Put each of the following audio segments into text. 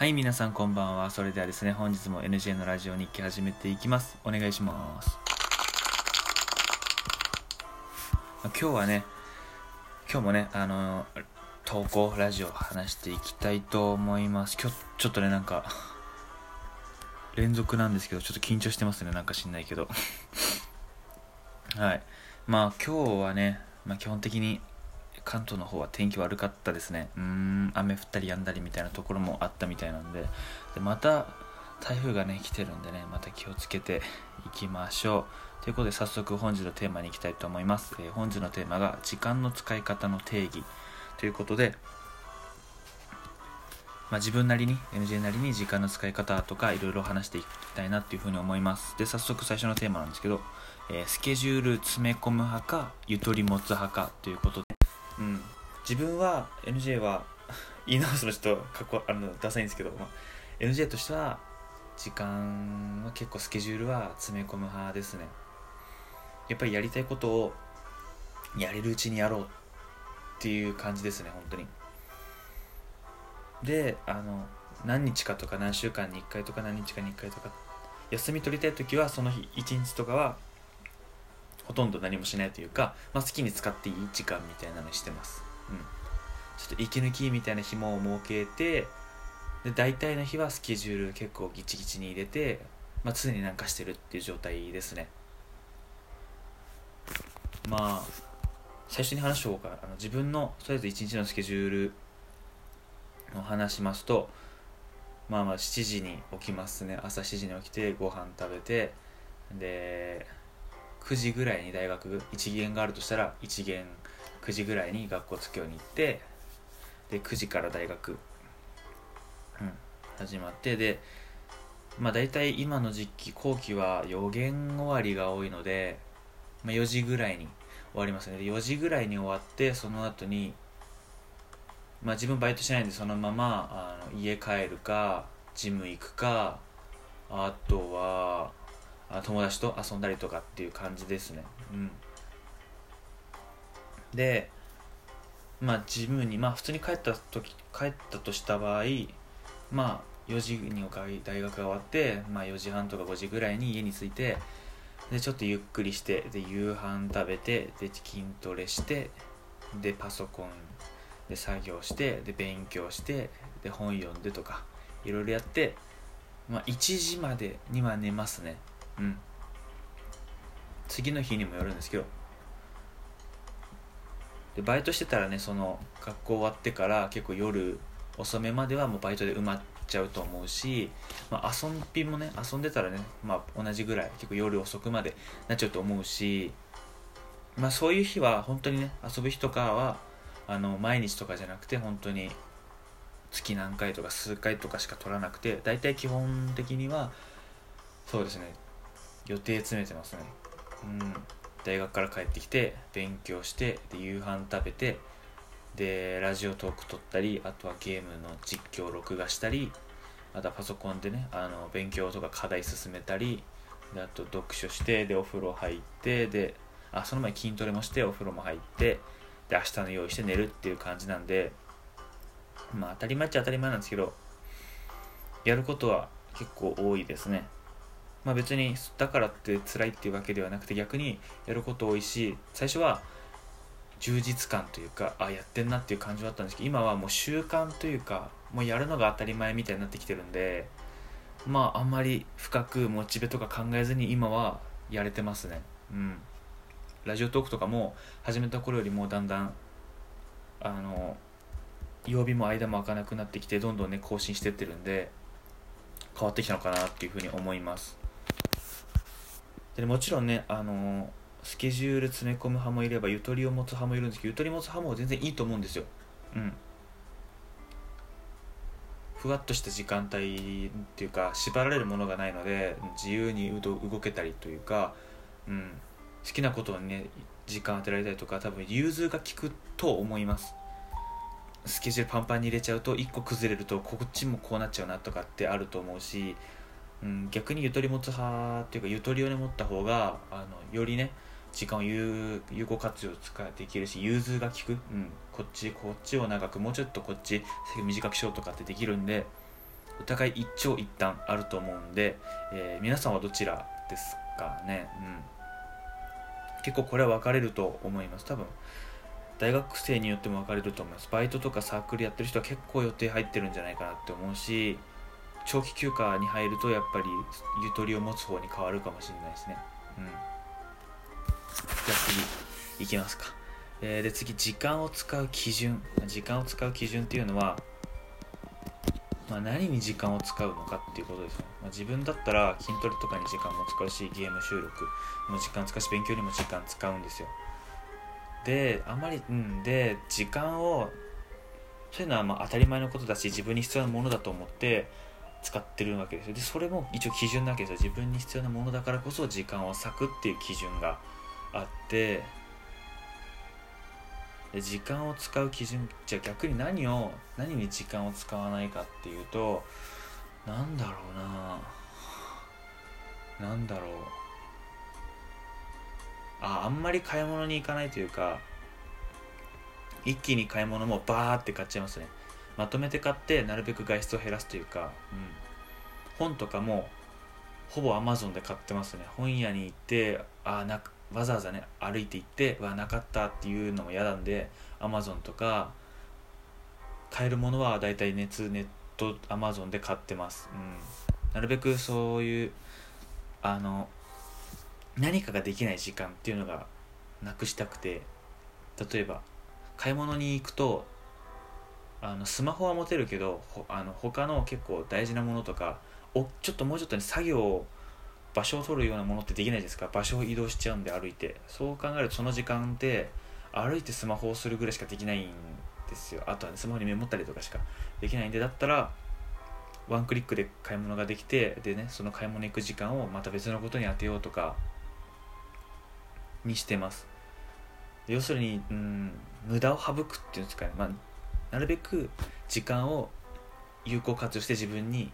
はい、皆さんこんばんは。それではですね、本日も NJ のラジオ日記始めていきます。お願いします。今日はね、今日もね、あの投稿、ラジオ話していきたいと思います。今日、ちょっとね、なんか、連続なんですけど、ちょっと緊張してますね、なんか知んないけど。はい。まあ今日はね、まあ基本的に関東の方は天気悪かったですね。うーん、雨降ったり止んだりみたいなところもあったみたいなんで、でまた台風がね、来てるんでね、また気をつけていきましょう。ということで早速本日のテーマに行きたいと思います。えー本日のテーマが時間の使い方の定義ということで、まあ、自分なりに NJ なりに時間の使い方とかいろいろ話していきたいなっていうふうに思いますで早速最初のテーマなんですけど、えースケジュール詰め込む派かゆとり持つ派かということ、うん、自分は NJ は 言い直すのちょっとかっこあのダサいんですけど、まあ、NJ としては時間は結構スケジュールは詰め込む派ですね。やっぱりやりたいことをやれるうちにやろうっていう感じですね本当に。であの何日かとか何週間に1回とか何日かに1回とか休み取りたい時はその日1日とかはほとんど何もしないというか、まあ、好きに使っていい時間みたいなのにしてます、うん、ちょっと息抜きみたいな日も設けてで大体の日はスケジュール結構ギチギチに入れて、まあ、常になんかしてるっていう状態ですね。まあ最初に話しようかあの自分のとりあえず1日のスケジュールを話しますとまあまあ7時に起きますね。朝7時に起きてご飯食べてで9時ぐらいに大学1限があるとしたら1限9時ぐらいに学校つくように行ってで9時から大学、うん、始まってでまあ大体今の時期後期は予言終わりが多いので、まあ、4時ぐらいに終わりますね。で4時ぐらいに終わってその後にまあ自分バイトしないんでそのままあの家帰るかジム行くかあとは友達と遊んだりとかっていう感じですね。うん。でまあジムにまあ普通に帰った時帰ったとした場合まあ4時にお大学が終わって、まあ、4時半とか5時ぐらいに家に着いてでちょっとゆっくりしてで夕飯食べてで筋トレしてでパソコンで作業してで勉強してで本読んでとかいろいろやって、まあ、1時までには寝ますね。うん。次の日にもよるんですけど。でバイトしてたらねその学校終わってから結構夜遅めまではもうバイトで埋まっちゃうと思うし、まあ、遊びもね遊んでたらね、まあ、同じぐらい結構夜遅くまでなっちゃうと思うし、まあ、そういう日は本当にね遊ぶ日とかはあの毎日とかじゃなくて本当に月何回とか数回とかしか取らなくて大体基本的にはそうですね予定詰めてますね。うん。大学から帰ってきて勉強してで夕飯食べてでラジオトーク撮ったりあとはゲームの実況録画したりあとはパソコンでねあの勉強とか課題進めたりであと読書してでお風呂入ってであその前筋トレもしてお風呂も入ってで明日の用意して寝るっていう感じなんでまあ当たり前っちゃ当たり前なんですけどやることは結構多いですね。まあ別にだからって辛いっていうわけではなくて逆にやること多いし最初は充実感というかあやってんなっていう感じはあったんですけど今はもう習慣というかもうやるのが当たり前みたいになってきてるんでまああんまり深くモチベとか考えずに今はやれてますね。うん。ラジオトークとかも始めた頃よりもだんだんあの曜日も間も空かなくなってきてどんどんね更新してってるんで変わってきたのかなっていうふうに思います。でもちろんねあのスケジュール詰め込む派もいればゆとりを持つ派もいるんですけどゆとり持つ派も全然いいと思うんですよ。うん。ふわっとした時間帯っていうか縛られるものがないので自由に動けたりというか、うん、好きなことにね時間当てられたりとか多分融通が利くと思います。スケジュールパンパンに入れちゃうと1個崩れるとこっちもこうなっちゃうなとかってあると思うし、うん、逆にゆとり持つ派っていうかゆとりをね持った方があのよりね時間を有有効活用使できるし融通が利く、うん、こっちこっちを長くもうちょっとこっち短くしようとかってできるんでお互い一長一短あると思うんで、えー、皆さんはどちらですかね、うん、結構これは分かれると思います。多分大学生によっても分かれると思います。バイトとかサークルやってる人は結構予定入ってるんじゃないかなって思うし長期休暇に入るとやっぱりゆとりを持つ方に変わるかもしれないですね。うん。じゃあ次いきますか、えー、で次時間を使う基準。時間を使う基準っていうのはまあ、何に時間を使うのかっていうことですよね、まあ、自分だったら筋トレとかに時間も使うしゲーム収録も時間使うし勉強にも時間使うんですよ。であまりうん。で時間をそういうのはまあ当たり前のことだし自分に必要なものだと思って使ってるわけですよ。でそれも一応基準なわけですよ。自分に必要なものだからこそ時間を割くっていう基準があってで時間を使う基準じゃあ逆に何を何に時間を使わないかっていうとなんだろうな。なんだろう。ああんまり買い物に行かないというか一気に買い物もバーって買っちゃいますね。まとめて買ってなるべく外出を減らすというか、うん、本とかもほぼ Amazon で買ってますね。本屋に行ってあなわざわざね歩いて行ってはなかったっていうのも嫌なんで Amazon とか買えるものはだいたい熱ネット Amazon で買ってます、うん、なるべくそういうあの何かができない時間っていうのがなくしたくて例えば買い物に行くとあのスマホは持てるけどあの他の結構大事なものとかおちょっともうちょっとね作業を場所を取るようなものってできないですか。場所を移動しちゃうんで歩いて。そう考えるとその時間って歩いてスマホをするぐらいしかできないんですよ。あとは、ね、スマホにメモったりとかしかできないんでだったらワンクリックで買い物ができてでねその買い物行く時間をまた別のことに当てようとかにしてます。要するにうん無駄を省くっていうんですかね、まあ、なるべく時間を有効活用して自分に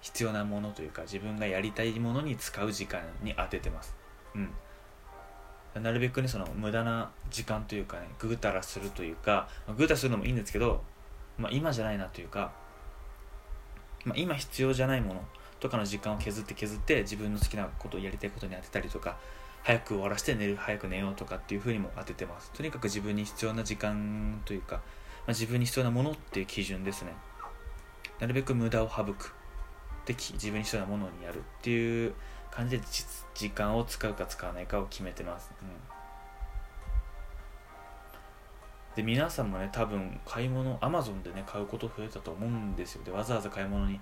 必要なものというか自分がやりたいものに使う時間に当ててます。うん。なるべくねその無駄な時間というかねぐうたらするというかぐうたらするのもいいんですけど、まあ、今じゃないなというか、まあ、今必要じゃないものとかの時間を削って削って自分の好きなことをやりたいことに当てたりとか早く終わらせて寝る早く寝ようとかっていうふうにも当ててます。とにかく自分に必要な時間というか、あ、自分に必要なものっていう基準ですね。なるべく無駄を省く。で自分に必要なものにやるっていう感じで時間を使うか使わないかを決めてます、うん、で皆さんもね多分買い物アマゾンでね買うこと増えたと思うんですよ。でわざわざ買い物に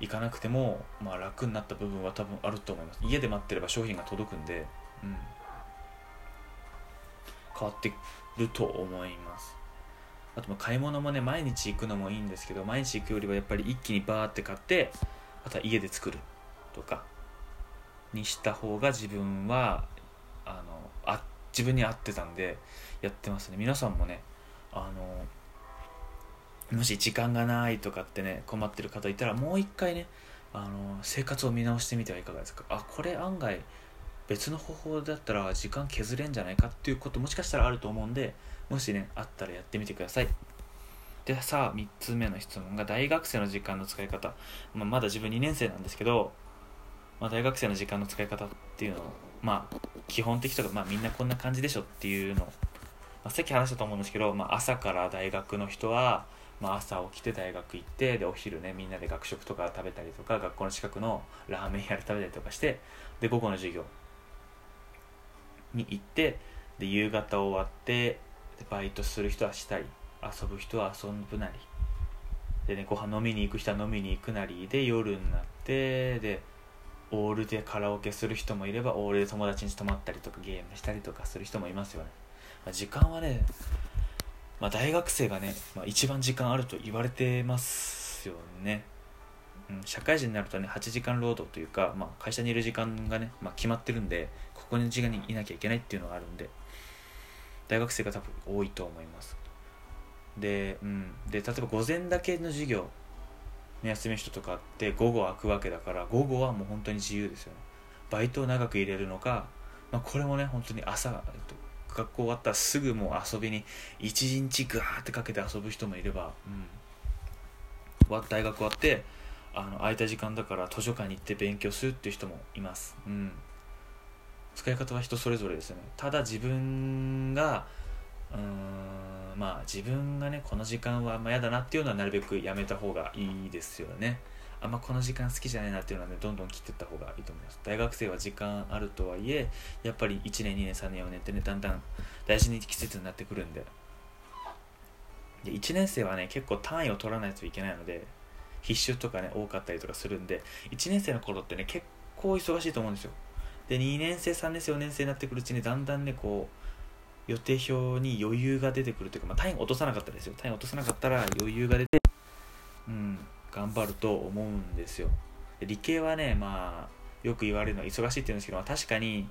行かなくても、まあ、楽になった部分は多分あると思います。家で待ってれば商品が届くんで、うん、変わってると思います。あとま買い物もね毎日行くのもいいんですけど毎日行くよりはやっぱり一気にバーって買ってあとは家で作るとかにした方が自分はあのあ自分に合ってたんでやってますね。皆さんもねあのもし時間がないとかってね困ってる方いたらもう一回ねあの生活を見直してみてはいかがですか？あこれ案外別の方法だったら時間削れんじゃないかっていうこともしかしたらあると思うんでもしねあったらやってみてください。でさあ3つ目の質問が大学生の時間の使い方、まあ、まだ自分2年生なんですけどまあ、大学生の時間の使い方っていうのをまあ基本的とか、まあ、みんなこんな感じでしょっていうのを、まあ、さっき話したと思うんですけど、まあ、朝から大学の人は、まあ、朝起きて大学行ってでお昼ねみんなで学食とか食べたりとか学校の近くのラーメン屋で食べたりとかしてで午後の授業。に行ってで夕方終わってでバイトする人はしたり遊ぶ人は遊ぶなり。でねご飯飲みに行く人は飲みに行くなり。で夜になってでオールでカラオケする人もいればオールで友達に泊まったりとかゲームしたりとかする人もいますよね、まあ、時間はね、まあ、大学生がね、まあ、一番時間あると言われてますよね、社会人になるとね8時間労働というか、まあ、会社にいる時間がね、まあ、決まってるんでここに時間にいなきゃいけないっていうのがあるんで大学生が多分多いと思います。で,、うん、で例えば午前だけの授業の休みの人とかって午後空くわけだから午後はもう本当に自由ですよね。バイトを長く入れるのか、まあ、これもね本当に朝学校終わったらすぐもう遊びに一日グワーってかけて遊ぶ人もいれば、うん、大学終わってあの空いた時間だから図書館に行って勉強するっていう人もいます。うん。使い方は人それぞれですよね。ただ自分がうーんまあ自分がねこの時間はま嫌だなっていうのはなるべくやめた方がいいですよね。あんまこの時間好きじゃないなっていうのはねどんどん切っていった方がいいと思います。大学生は時間あるとはいえやっぱり1年2年3年4年ってねだんだん大事に季節になってくるんで。で1年生はね結構単位を取らないといけないので必修とかね多かったりとかするんで1年生の頃ってね結構忙しいと思うんですよ。で2年生3年生4年生になってくるうちにだんだんねこう予定表に余裕が出てくるというか、まあ、単位落とさなかったですよ。単位落とさなかったら余裕が出てうん頑張ると思うんですよ。で理系はねまあよく言われるのは忙しいって言うんですけど、まあ、確かに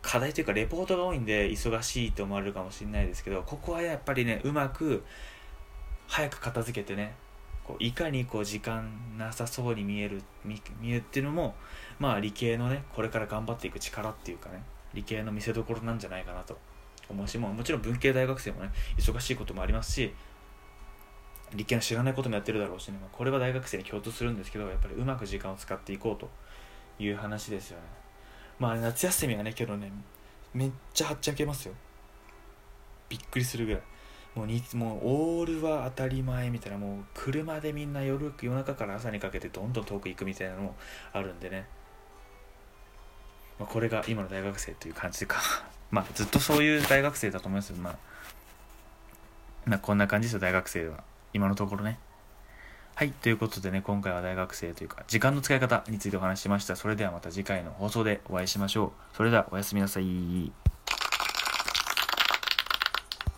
課題というかレポートが多いんで忙しいと思われるかもしれないですけどここはやっぱりねうまく早く片付けてねこういかにこう時間なさそうに見える見えっていうのもまあ理系のねこれから頑張っていく力っていうかね理系の見せ所なんじゃないかなと思うしももちろん文系大学生もね忙しいこともありますし理系の知らないこともやってるだろうしね、まあ、これは大学生に共通するんですけどやっぱりうまく時間を使っていこうという話ですよね。まあ夏休みはねけどねめっちゃはっちゃけますよ。びっくりするぐらい。もうにもうオールは当たり前みたいなもう車でみんな夜夜中から朝にかけてどんどん遠く行くみたいなのもあるんでね、まあ、これが今の大学生という感じか。まあずっとそういう大学生だと思いますまあ、まあ、こんな感じですよ大学生は。今のところね。はいということでね今回は大学生というか時間の使い方についてお話ししました。それではまた次回の放送でお会いしましょう。それではおやすみなさい。